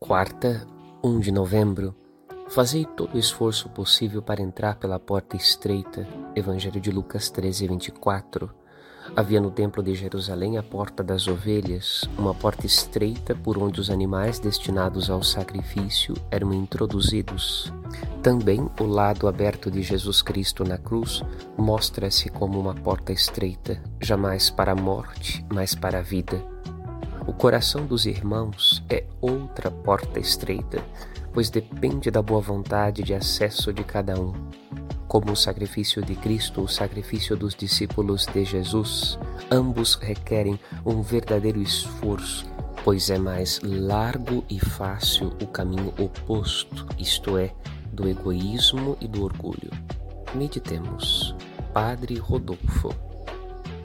Quarta, 1 de novembro. Fazei todo o esforço possível para entrar pela porta estreita. Evangelho de Lucas 13, 24. Havia no templo de Jerusalém a porta das ovelhas, uma porta estreita por onde os animais destinados ao sacrifício eram introduzidos. Também o lado aberto de Jesus Cristo na cruz mostra-se como uma porta estreita, jamais para a morte, mas para a vida. O coração dos irmãos é outra porta estreita, pois depende da boa vontade de acesso de cada um. Como o sacrifício de Cristo, o sacrifício dos discípulos de Jesus, ambos requerem um verdadeiro esforço, pois é mais largo e fácil o caminho oposto, isto é, do egoísmo e do orgulho. Meditemos. Padre Rodolfo